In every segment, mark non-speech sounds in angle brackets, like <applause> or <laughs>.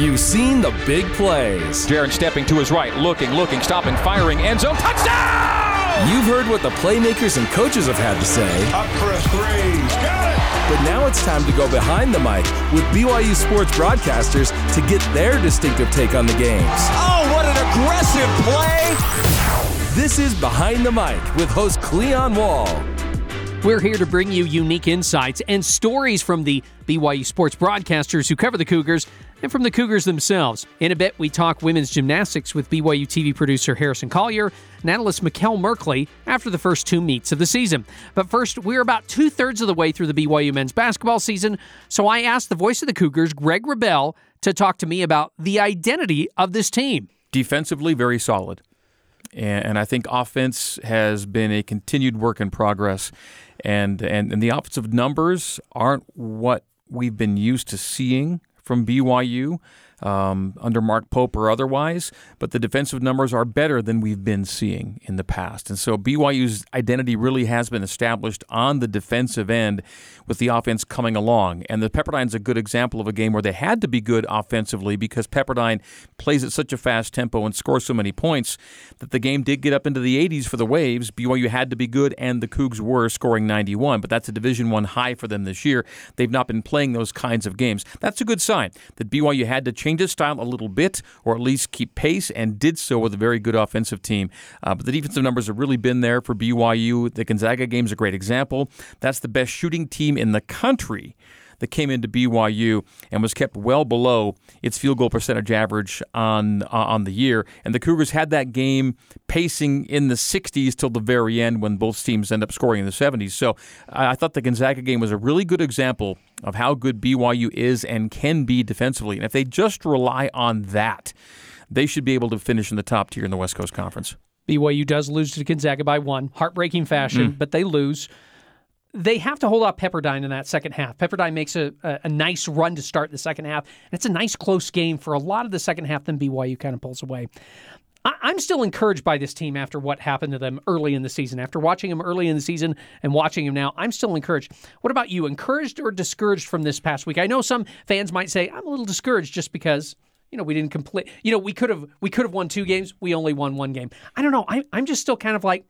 You've seen the big plays. Jaren stepping to his right, looking, looking, stopping, firing, end zone, touchdown! You've heard what the playmakers and coaches have had to say. Up for a three. Got it! But now it's time to go behind the mic with BYU sports broadcasters to get their distinctive take on the games. Oh, what an aggressive play! This is Behind the Mic with host Cleon Wall. We're here to bring you unique insights and stories from the BYU sports broadcasters who cover the Cougars and from the Cougars themselves. In a bit, we talk women's gymnastics with BYU TV producer Harrison Collier and analyst Mikkel Merkley after the first two meets of the season. But first, we're about two thirds of the way through the BYU men's basketball season, so I asked the voice of the Cougars, Greg Wrubell, to talk to me about the identity of this team. Defensively, very solid. And I think offense has been a continued work in progress. And, and, and the offensive numbers aren't what we've been used to seeing from BYU um, under Mark Pope or otherwise, but the defensive numbers are better than we've been seeing in the past. And so BYU's identity really has been established on the defensive end with the offense coming along. And the Pepperdine's a good example of a game where they had to be good offensively because Pepperdine plays at such a fast tempo and scores so many points that the game did get up into the 80s for the Waves. BYU had to be good, and the Cougs were scoring 91, but that's a Division One high for them this year. They've not been playing those kinds of games. That's a good sign that BYU had to change change his style a little bit, or at least keep pace, and did so with a very good offensive team. Uh, but the defensive numbers have really been there for BYU. The Gonzaga game is a great example. That's the best shooting team in the country that came into BYU and was kept well below its field goal percentage average on uh, on the year. And the Cougars had that game pacing in the 60s till the very end when both teams end up scoring in the 70s. So I thought the Gonzaga game was a really good example of how good BYU is and can be defensively. And if they just rely on that, they should be able to finish in the top tier in the West Coast Conference. BYU does lose to Gonzaga by one, heartbreaking fashion, mm. but they lose they have to hold off Pepperdine in that second half. Pepperdine makes a, a, a, nice run to start the second half, and it's a nice close game for a lot of the second half. Then BYU kind of pulls away. I, I'm still encouraged by this team after what happened to them early in the season. After watching them early in the season and watching them now, I'm still encouraged. What about you? Encouraged or discouraged from this past week? I know some fans might say I'm a little discouraged just because you know we didn't complete. You know we could have we could have won two games. We only won one game. I don't know. I, I'm just still kind of like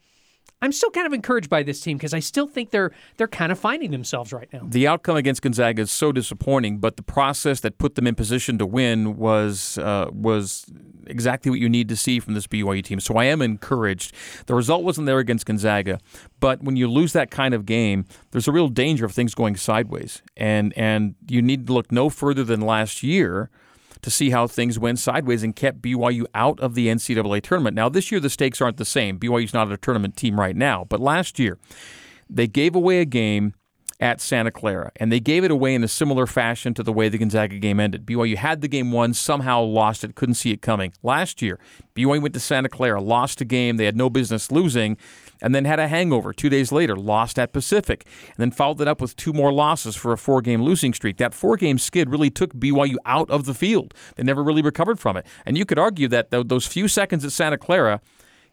I'm still kind of encouraged by this team because I still think they're they're kind of finding themselves right now. The outcome against Gonzaga is so disappointing, but the process that put them in position to win was uh, was exactly what you need to see from this BYU team. So I am encouraged. The result wasn't there against Gonzaga, but when you lose that kind of game, there's a real danger of things going sideways, and and you need to look no further than last year to see how things went sideways and kept BYU out of the NCAA tournament. Now, this year the stakes aren't the same. BYU's not a tournament team right now, but last year they gave away a game at Santa Clara, and they gave it away in a similar fashion to the way the Gonzaga game ended. BYU had the game won, somehow lost it, couldn't see it coming. Last year, BYU went to Santa Clara, lost a game they had no business losing, and then had a hangover two days later, lost at Pacific, and then followed it up with two more losses for a four game losing streak. That four game skid really took BYU out of the field. They never really recovered from it. And you could argue that those few seconds at Santa Clara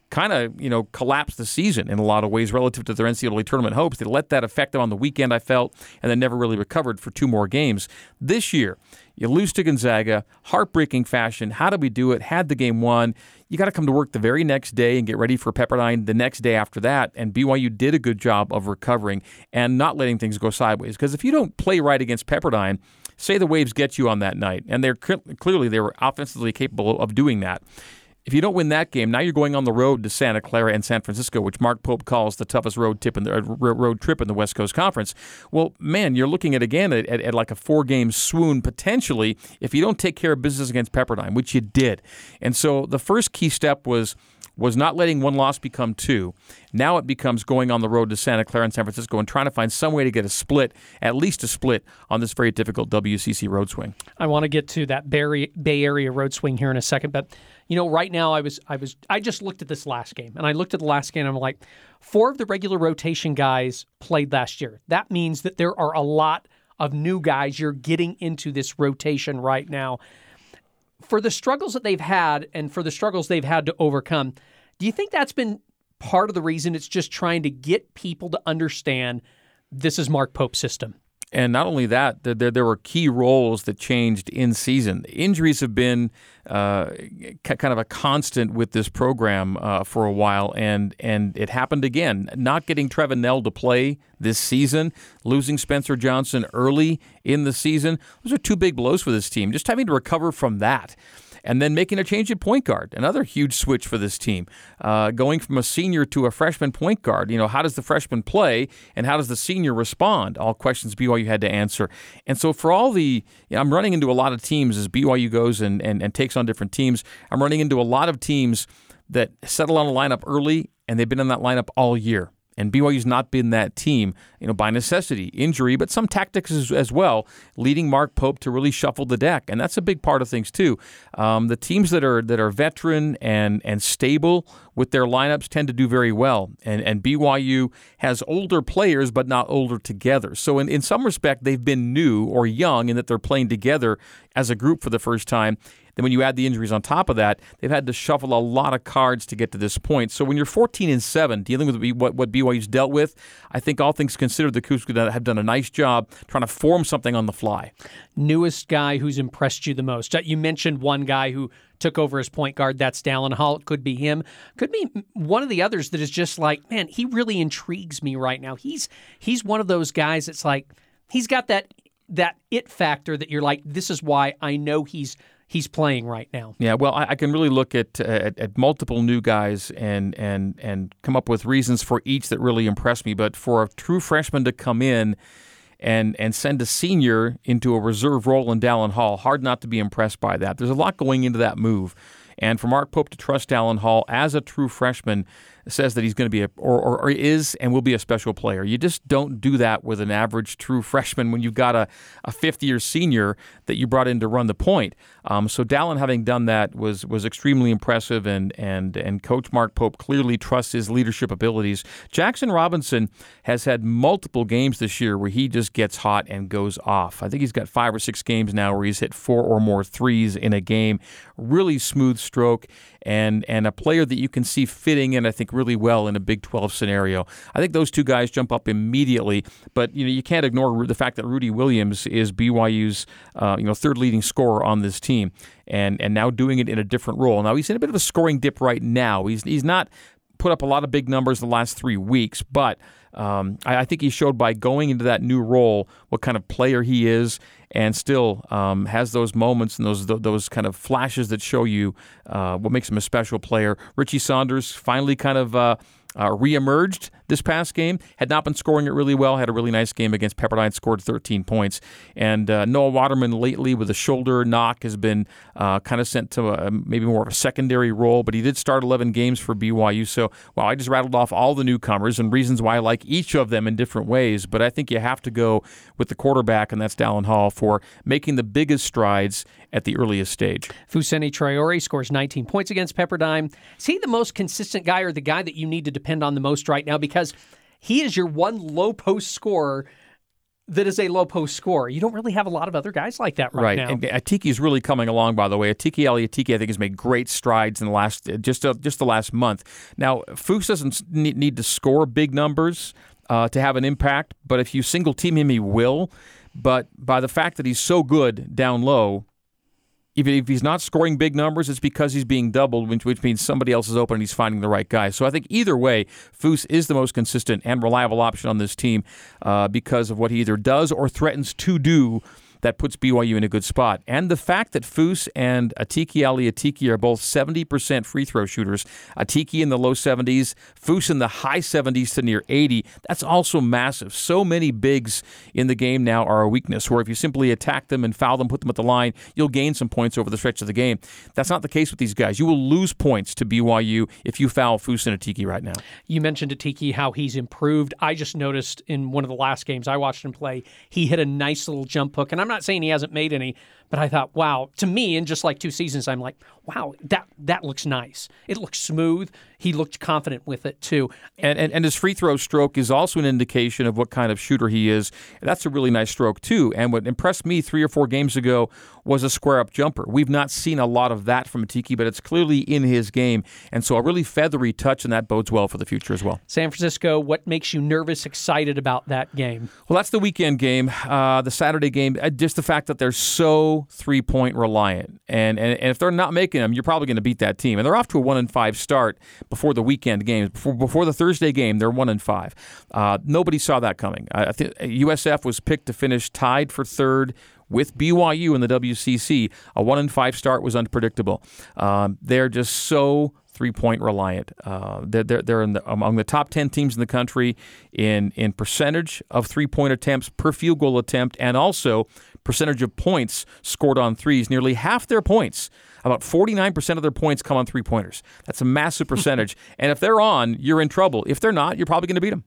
kind of you know collapsed the season in a lot of ways relative to their NCAA tournament hopes. They let that affect them on the weekend, I felt, and then never really recovered for two more games. This year, you lose to Gonzaga, heartbreaking fashion. How did we do it? Had the game won. You got to come to work the very next day and get ready for Pepperdine the next day after that. And BYU did a good job of recovering and not letting things go sideways. Because if you don't play right against Pepperdine, say the Waves get you on that night, and they're clearly they were offensively capable of doing that. If you don't win that game, now you're going on the road to Santa Clara and San Francisco, which Mark Pope calls the toughest road trip in the uh, road trip in the West Coast Conference. Well, man, you're looking at again at, at, at like a four game swoon potentially if you don't take care of business against Pepperdine, which you did. And so the first key step was was not letting one loss become two. Now it becomes going on the road to Santa Clara and San Francisco and trying to find some way to get a split, at least a split, on this very difficult WCC road swing. I want to get to that Bay Area road swing here in a second, but you know, right now I was I was I just looked at this last game and I looked at the last game and I'm like, four of the regular rotation guys played last year. That means that there are a lot of new guys you're getting into this rotation right now. For the struggles that they've had and for the struggles they've had to overcome, do you think that's been part of the reason it's just trying to get people to understand this is Mark Pope's system? And not only that, there, there were key roles that changed in season. Injuries have been uh, kind of a constant with this program uh, for a while, and and it happened again. Not getting Trevin Knell to play this season, losing Spencer Johnson early in the season, those are two big blows for this team. Just having to recover from that and then making a change at point guard, another huge switch for this team. Uh, going from a senior to a freshman point guard, you know, how does the freshman play and how does the senior respond? All questions BYU had to answer. And so for all the, you know, I'm running into a lot of teams as BYU goes and, and, and takes on different teams. I'm running into a lot of teams that settle on a lineup early and they've been in that lineup all year. And BYU's not been that team, you know, by necessity, injury, but some tactics as, as well, leading Mark Pope to really shuffle the deck, and that's a big part of things too. Um, the teams that are that are veteran and and stable with their lineups tend to do very well, and and BYU has older players, but not older together. So in in some respect, they've been new or young in that they're playing together as a group for the first time. Then when you add the injuries on top of that, they've had to shuffle a lot of cards to get to this point. So when you're 14 and 7, dealing with what, what BYU's dealt with, I think all things considered, the Cougs have done a nice job trying to form something on the fly. Newest guy who's impressed you the most? Uh, you mentioned one guy who took over as point guard. That's Dallin Hall. It could be him. Could be one of the others that is just like, man, he really intrigues me right now. He's he's one of those guys that's like he's got that that it factor that you're like, this is why I know he's he's playing right now. Yeah, well, I, I can really look at, at, at multiple new guys and and and come up with reasons for each that really impress me. But for a true freshman to come in and and send a senior into a reserve role in Dallin Hall, hard not to be impressed by that. There's a lot going into that move. And for Mark Pope to trust Dallin Hall as a true freshman says that he's going to be a, or, or, or, is and will be a special player. You just don't do that with an average true freshman when you've got a, a fifth year senior that you brought in to run the point. Um, so Dallin having done that was was extremely impressive, and and and Coach Mark Pope clearly trusts his leadership abilities. Jaxson Robinson has had multiple games this year where he just gets hot and goes off. I think he's got five or six games now where he's hit four or more threes in a game. Really smooth stroke and and a player that you can see fitting in, I think, really well in a Big 12 scenario. I think those two guys jump up immediately, but you know you can't ignore the fact that Rudi Williams is BYU's uh, you know third leading scorer on this team, and and now doing it in a different role. Now he's in a bit of a scoring dip right now. He's he's not put up a lot of big numbers the last three weeks, but um, I, I, think he showed by going into that new role what kind of player he is, and still um, has those moments and those those kind of flashes that show you uh, what makes him a special player. Richie Saunders finally kind of. Uh, uh, reemerged this past game. Had not been scoring it really well. Had a really nice game against Pepperdine. Scored 13 points. And uh, Noah Waterman lately with a shoulder knock has been uh, kind of sent to a, maybe more of a secondary role. But he did start 11 games for BYU. So wow, I just rattled off all the newcomers and reasons why I like each of them in different ways. But I think you have to go with the quarterback, and that's Dallin Hall for making the biggest strides at the earliest stage. Fousseyni Traore scores 19 points against Pepperdine. Is he the most consistent guy or the guy that you need to depend on the most right now? Because he is your one low post scorer that is a low post scorer. You don't really have a lot of other guys like that right, right. now. And Atiki is really coming along, by the way. Atiki Ali Atiki, I think, has made great strides in the last just uh, just the last month. Now, Foose doesn't need to score big numbers uh, to have an impact, but if you single team him, he will. But by the fact that he's so good down low, if he's not scoring big numbers, it's because he's being doubled, which, which means somebody else is open and he's finding the right guy. So I think either way, Foose is the most consistent and reliable option on this team uh, because of what he either does or threatens to do that puts BYU in a good spot. And the fact that Foose and Atiki Ali Atiki are both 70% free throw shooters, Atiki in the low 70s, Foose in the high 70s to near 80, that's also massive. So many bigs in the game now are a weakness, where if you simply attack them and foul them, put them at the line, you'll gain some points over the stretch of the game. That's not the case with these guys. You will lose points to BYU if you foul Foose and Atiki right now. You mentioned Atiki, how he's improved. I just noticed in one of the last games I watched him play, he hit a nice little jump hook, and I'm I'm not saying he hasn't made any, But I thought, wow, to me, in just like two seasons, I'm like, wow, that that looks nice. It looks smooth. He looked confident with it too. And, and, and his free throw stroke is also an indication of what kind of shooter he is. That's a really nice stroke too. And what impressed me three or four games ago was a square up jumper. We've not seen a lot of that from Tiki, but it's clearly in his game. And so a really feathery touch, and that bodes well for the future as well. San Francisco, what makes you nervous, excited about that game? Well, that's the weekend game, uh, the Saturday game. Uh, just the fact that they're so three point reliant, and, and and if they're not making them, you're probably going to beat that team. And they're off to a one and five start before the weekend games. Before before the Thursday game, they're one and five. Uh, nobody saw that coming. I think USF was picked to finish tied for third with BYU in the WCC. A one and five start was unpredictable. Um, they're just so three point reliant. Uh, they're they're, the, among the top 10 teams in the country in, in percentage of three point attempts per field goal attempt and also percentage of points scored on threes. Nearly half their points, about 49% of their points come on three pointers. That's a massive percentage. <laughs> and if they're on, you're in trouble. If they're not, you're probably going to beat them.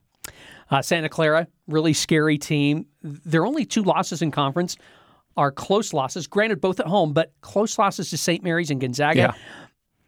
Uh, Santa Clara, really scary team. Their only two losses in conference are close losses, granted both at home, but close losses to St. Mary's and Gonzaga. Yeah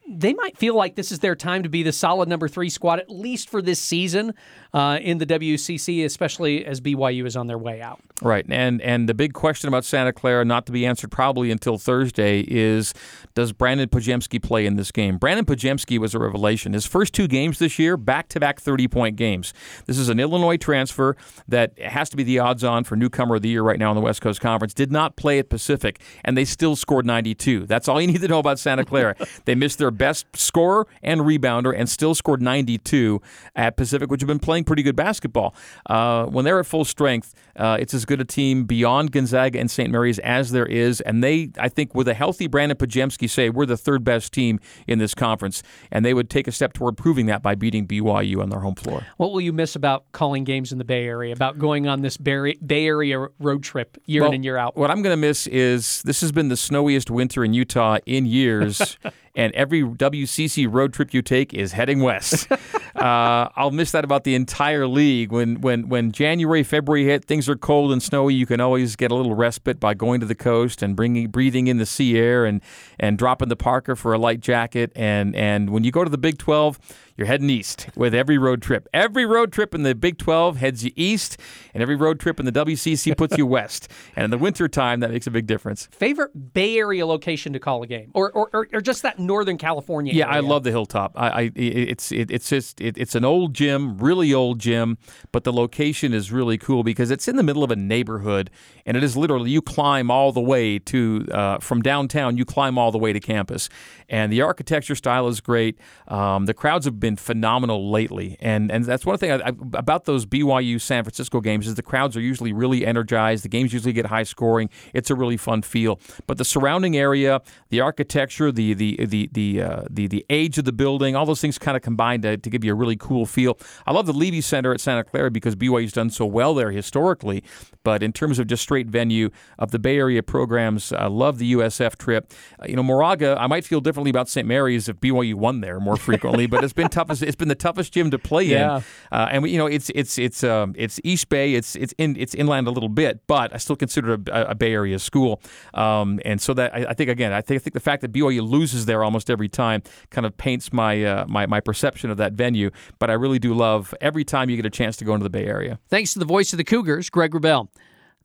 they might feel like this is their time to be the solid number three squad, at least for this season uh, in the WCC, especially as BYU is on their way out. Right, and and the big question about Santa Clara, not to be answered probably until Thursday, is does Brandon Podziemski play in this game? Brandon Podziemski was a revelation. His first two games this year, back-to-back 30-point games. This is an Illinois transfer that has to be the odds-on for newcomer of the year right now in the West Coast Conference. Did not play at Pacific, and they still scored 92. That's all you need to know about Santa Clara. <laughs> they missed their best scorer and rebounder and still scored 92 at Pacific, which have been playing pretty good basketball. Uh, when they're at full strength, uh, it's as good a team beyond Gonzaga and St. Mary's as there is. And they, I think, with a healthy Brandon Podziemski, say we're the third best team in this conference. And they would take a step toward proving that by beating BYU on their home floor. What will you miss about calling games in the Bay Area, about going on this Bay Area road trip year well, in and year out? What I'm going to miss is this has been the snowiest winter in Utah in years. <laughs> and every WCC road trip you take is heading west. <laughs> uh, I'll miss that about the entire league. When when when January, February hit, things are cold and snowy. You can always get a little respite by going to the coast and bringing breathing in the sea air and and dropping the Parker for a light jacket. And and when you go to the Big Twelve you're heading east with every road trip. Every road trip in the Big 12 heads you east, and every road trip in the WCC puts you west. And in the wintertime, that makes a big difference. Favorite Bay Area location to call a game, or or, or, or just that Northern California? Yeah, area? I love the Hilltop. I, I it's it, it's just it, it's an old gym, really old gym, but the location is really cool because it's in the middle of a neighborhood, and it is literally you climb all the way to uh, from downtown. You climb all the way to campus, and the architecture style is great. Um, the crowds have been phenomenal lately, and and that's one thing I, I, about those BYU San Francisco games is the crowds are usually really energized. The games usually get high scoring. It's a really fun feel. But the surrounding area, the architecture, the the the the uh, the, the age of the building, all those things kind of combine to, to give you a really cool feel. I love the Leavey Center at Santa Clara because BYU's done so well there historically. But in terms of just straight venue of the Bay Area programs, I love the USF trip. Uh, you know, Moraga, I might feel differently about St. Mary's if BYU won there more frequently, but it's been <laughs> toughest. It's been the toughest gym to play yeah. in, uh, and we, you know, it's it's it's um, it's East Bay. It's it's in it's inland a little bit, but I still consider it a, a Bay Area school. Um, and so that I, I, think again, I think I think the fact that BYU loses there almost every time kind of paints my uh, my my perception of that venue. But I really do love every time you get a chance to go into the Bay Area. Thanks to the voice of the Cougars, Greg Wrubell.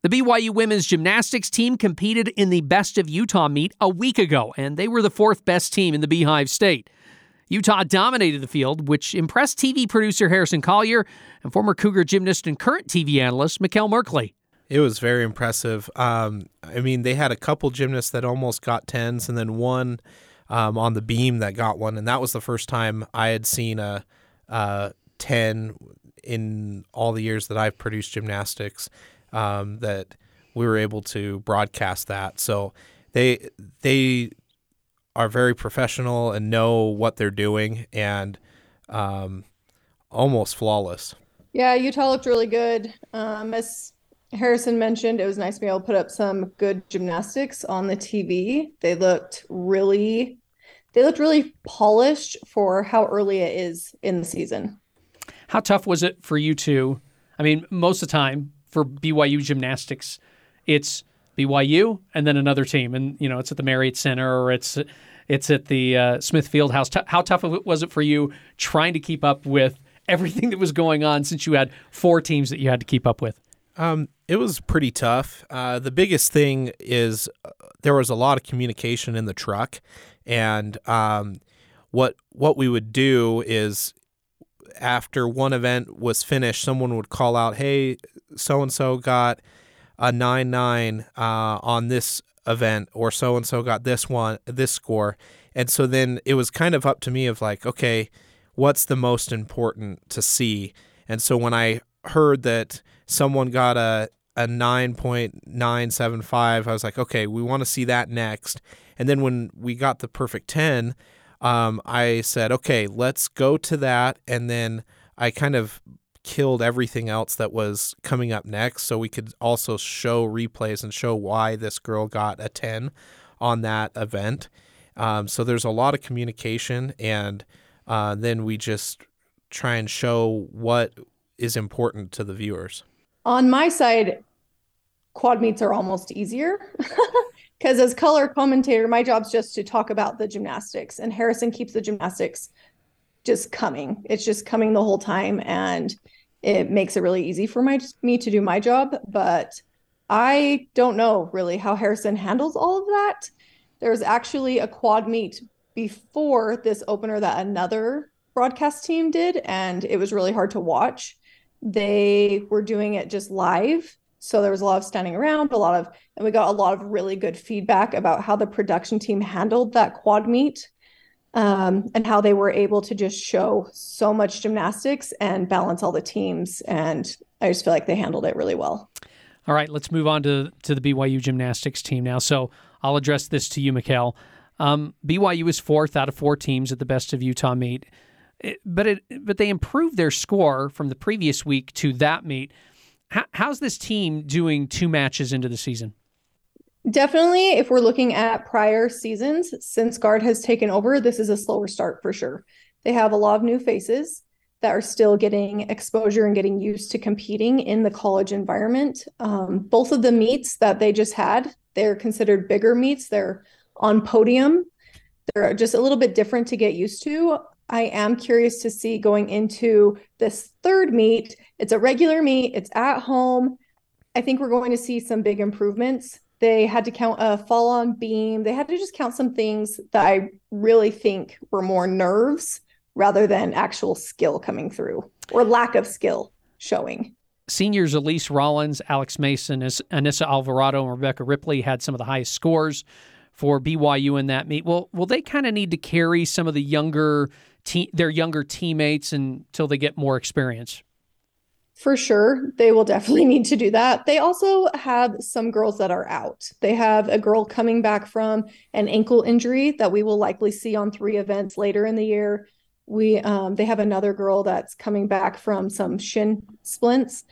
The BYU women's gymnastics team competed in the Best of Utah meet a week ago, and they were the fourth best team in the Beehive State. Utah dominated the field, which impressed TV producer Harrison Collier and former Cougar gymnast and current TV analyst Mikkel Merkley. It was very impressive. Um, I mean, they had a couple gymnasts that almost got tens, and then one um, on the beam that got one, and that was the first time I had seen a, a ten in all the years that I've produced gymnastics um, that we were able to broadcast that. So they they are very professional and know what they're doing and um, almost flawless. Yeah, Utah looked really good. Um, as Harrison mentioned, it was nice to be able to put up some good gymnastics on the TV. They looked really, they looked really polished for how early it is in the season. How tough was it for you two? I mean, most of the time for BYU gymnastics, it's BYU and then another team, and you know it's at the Marriott Center or it's it's at the uh, Smith Fieldhouse. T- how tough was it for you trying to keep up with everything that was going on since you had four teams that you had to keep up with? Um, it was pretty tough. Uh, the biggest thing is uh, there was a lot of communication in the truck, and um, what what we would do is after one event was finished, someone would call out, "Hey, so and so got a nine nine uh, on this event, or so and so got this one, this score," and so then it was kind of up to me of like, okay, what's the most important to see? And so when I heard that someone got a a 9.975 i was like okay we want to see that next. And then when we got the perfect 10 um, i said okay let's go to that. And then i kind of killed everything else that was coming up next so we could also show replays and show why this girl got a 10 on that event. Um, so there's a lot of communication and uh, then we just try and show what is important to the viewers on my side, quad meets are almost easier <laughs> because as color commentator, my job's just to talk about the gymnastics, and Harrison keeps the gymnastics just coming. It's just coming the whole time, and it makes it really easy for my me to do my job. But I don't know really how Harrison handles all of that. There's actually a quad meet before this opener that another broadcast team did, and it was really hard to watch they were doing it just live. So there was a lot of standing around, a lot of, and we got a lot of really good feedback about how the production team handled that quad meet um, and how they were able to just show so much gymnastics and balance all the teams. And I just feel like they handled it really well. All right, let's move on to, to the BYU gymnastics team now. So I'll address this to you, Mikkel. Um, BYU is fourth out of four teams at the best of Utah meet but it but they improved their score from the previous week to that meet. How, how's this team doing two matches into the season? Definitely, if we're looking at prior seasons, since Guard has taken over, this is a slower start for sure. They have a lot of new faces that are still getting exposure and getting used to competing in the college environment. Um, both of the meets that they just had, they're considered bigger meets. They're on podium. They're just a little bit different to get used to. I am curious to see going into this third meet. It's a regular meet, it's at home. I think we're going to see some big improvements. They had to count a fall on beam. They had to just count some things that I really think were more nerves rather than actual skill coming through or lack of skill showing. Seniors Elise Rollins, Alex Mason, Anissa Alvarado, and Rebecca Ripley had some of the highest scores for BYU in that meet. Well, will they kind of need to carry some of the younger te- their younger teammates until they get more experience. For sure, they will definitely need to do that. They also have some girls that are out. They have a girl coming back from an ankle injury that we will likely see on three events later in the year. We um, they have another girl that's coming back from some shin splints.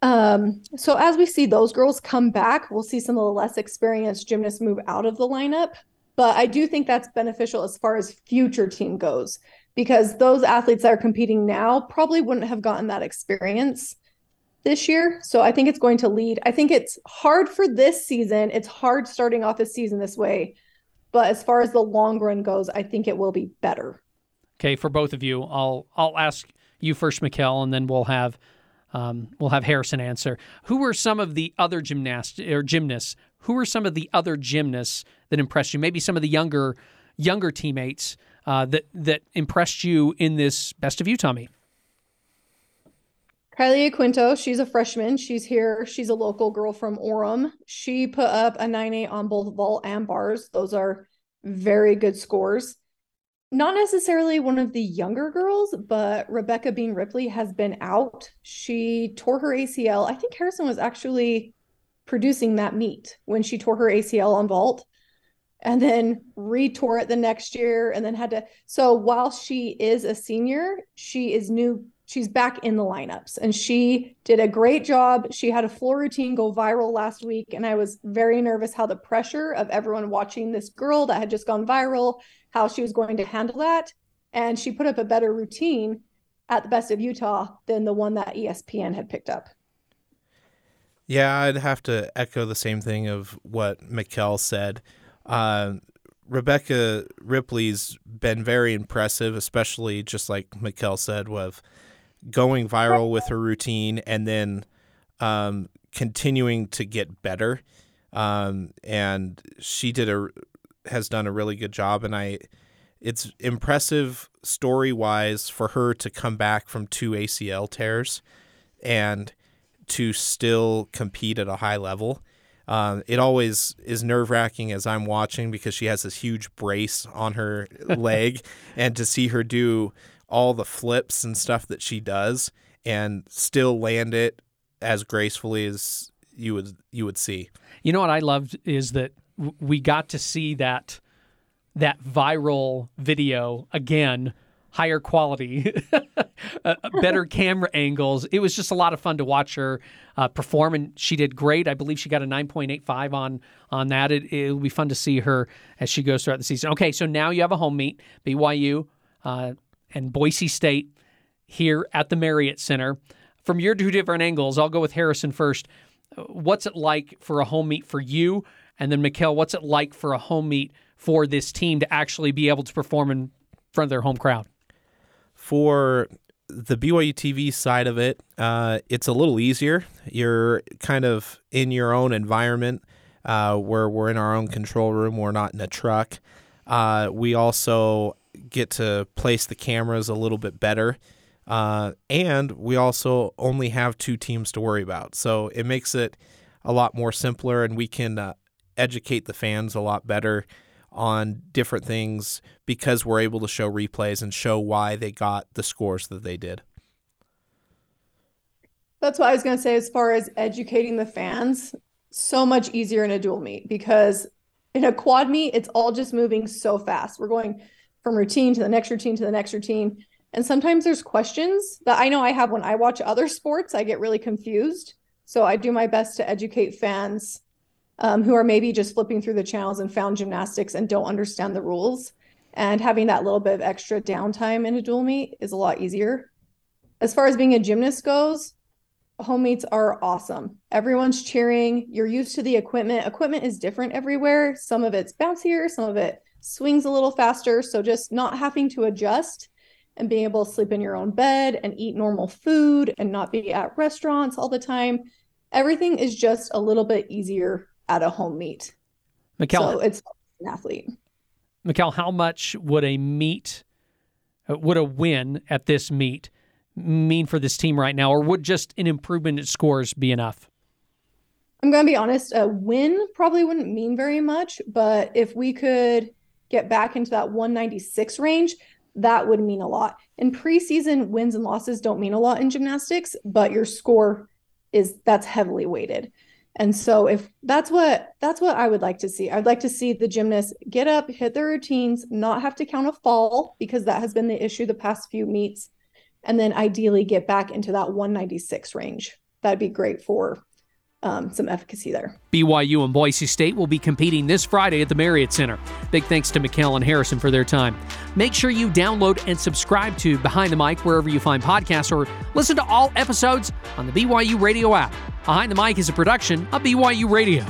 Um, so as we see those girls come back, we'll see some of the less experienced gymnasts move out of the lineup. But I do think that's beneficial as far as future team goes because those athletes that are competing now probably wouldn't have gotten that experience this year. So I think it's going to lead. I think it's hard for this season. It's hard starting off this season this way. But as far as the long run goes, I think it will be better. Okay, for both of you, I'll I'll ask you first, Mikkel, and then we'll have um, we'll have Harrison answer. Who were some of the other gymnasts or gymnasts who are some of the other gymnasts that impressed you? Maybe some of the younger younger teammates uh, that that impressed you in this Best of you, meet. Kylie Quinto, she's a freshman. She's here. She's a local girl from Orem. She put up a 9-8 on both vault and bars. Those are very good scores. Not necessarily one of the younger girls, but Rebecca Bean Ripley has been out. She tore her ACL. I think Harrison was actually producing that meet when she tore her ACL on vault and then retore it the next year and then had to so while she is a senior she is new she's back in the lineups and she did a great job. She had a floor routine go viral last week and i was very nervous how the pressure of everyone watching this girl that had just gone viral how she was going to handle that. And she put up a better routine at the best of utah than the one that espn had picked up Yeah, I'd have to echo the same thing of what Mikkel said. Uh, Rebecca Ripley's been very impressive, especially just like Mikkel said, with going viral with her routine and then um, continuing to get better. Um, and she did a has done a really good job, and I it's impressive story wise for her to come back from two ACL tears and to still compete at a high level. Um, it always is nerve wracking as I'm watching because she has this huge brace on her <laughs> leg, and to see her do all the flips and stuff that she does and still land it as gracefully as you would you would see. You know what I loved is that we got to see that that viral video again higher quality, <laughs> uh, better camera angles. It was just a lot of fun to watch her uh, perform, and she did great. I believe she got a 9.85 on on that. It, it'll be fun to see her as she goes throughout the season. Okay, so now you have a home meet, BYU uh, and Boise State here at the Marriott Center. From your two different angles, I'll go with Harrison first. What's it like for a home meet for you? And then, Mikkel, what's it like for a home meet for this team to actually be able to perform in front of their home crowd? For the BYU TV side of it, uh, it's a little easier. You're kind of in your own environment uh, where we're in our own control room. We're not in a truck. Uh, we also get to place the cameras a little bit better. Uh, and we also only have two teams to worry about. So it makes it a lot more simpler, and we can uh, educate the fans a lot better on different things because we're able to show replays and show why they got the scores that they did. That's what I was going to say as far as educating the fans. So much easier in a dual meet because in a quad meet, it's all just moving so fast. We're going from routine to the next routine to the next routine. And sometimes there's questions that I know I have when I watch other <laughs> sports. I get really confused. So I do my best to educate fans um, who are maybe just flipping through the channels and found gymnastics and don't understand the rules. And having that little bit of extra downtime in a dual meet is a lot easier. As far as being a gymnast goes, home meets are awesome. Everyone's cheering. You're used to the equipment. Equipment is different everywhere. Some of it's bouncier, some of it swings a little faster. So just not having to adjust and being able to sleep in your own bed and eat normal food and not be at restaurants all the time. Everything is just a little bit easier at a home meet. Mikkel, so it's an athlete. Mikkel, how much would a meet, uh, would a win at this meet mean for this team right now, or would just an improvement in scores be enough? I'm going to be honest, a win probably wouldn't mean very much, but if we could get back into that 196 range, that would mean a lot. In preseason, wins and losses don't mean a lot in gymnastics, but your score is that's heavily weighted. And so if that's what that's what I would like to see. I'd like to see the gymnasts get up, hit their routines, not have to count a fall because that has been the issue the past few meets, and then ideally get back into that 196 range. That'd be great for um, some efficacy there. BYU and Boise State will be competing this Friday at the Marriott Center. Big thanks to Mikkel and Harrison for their time. Make sure you download and subscribe to Behind the Mic wherever you find podcasts or listen to all episodes on the BYU Radio app. Behind the Mic is a production of BYU Radio.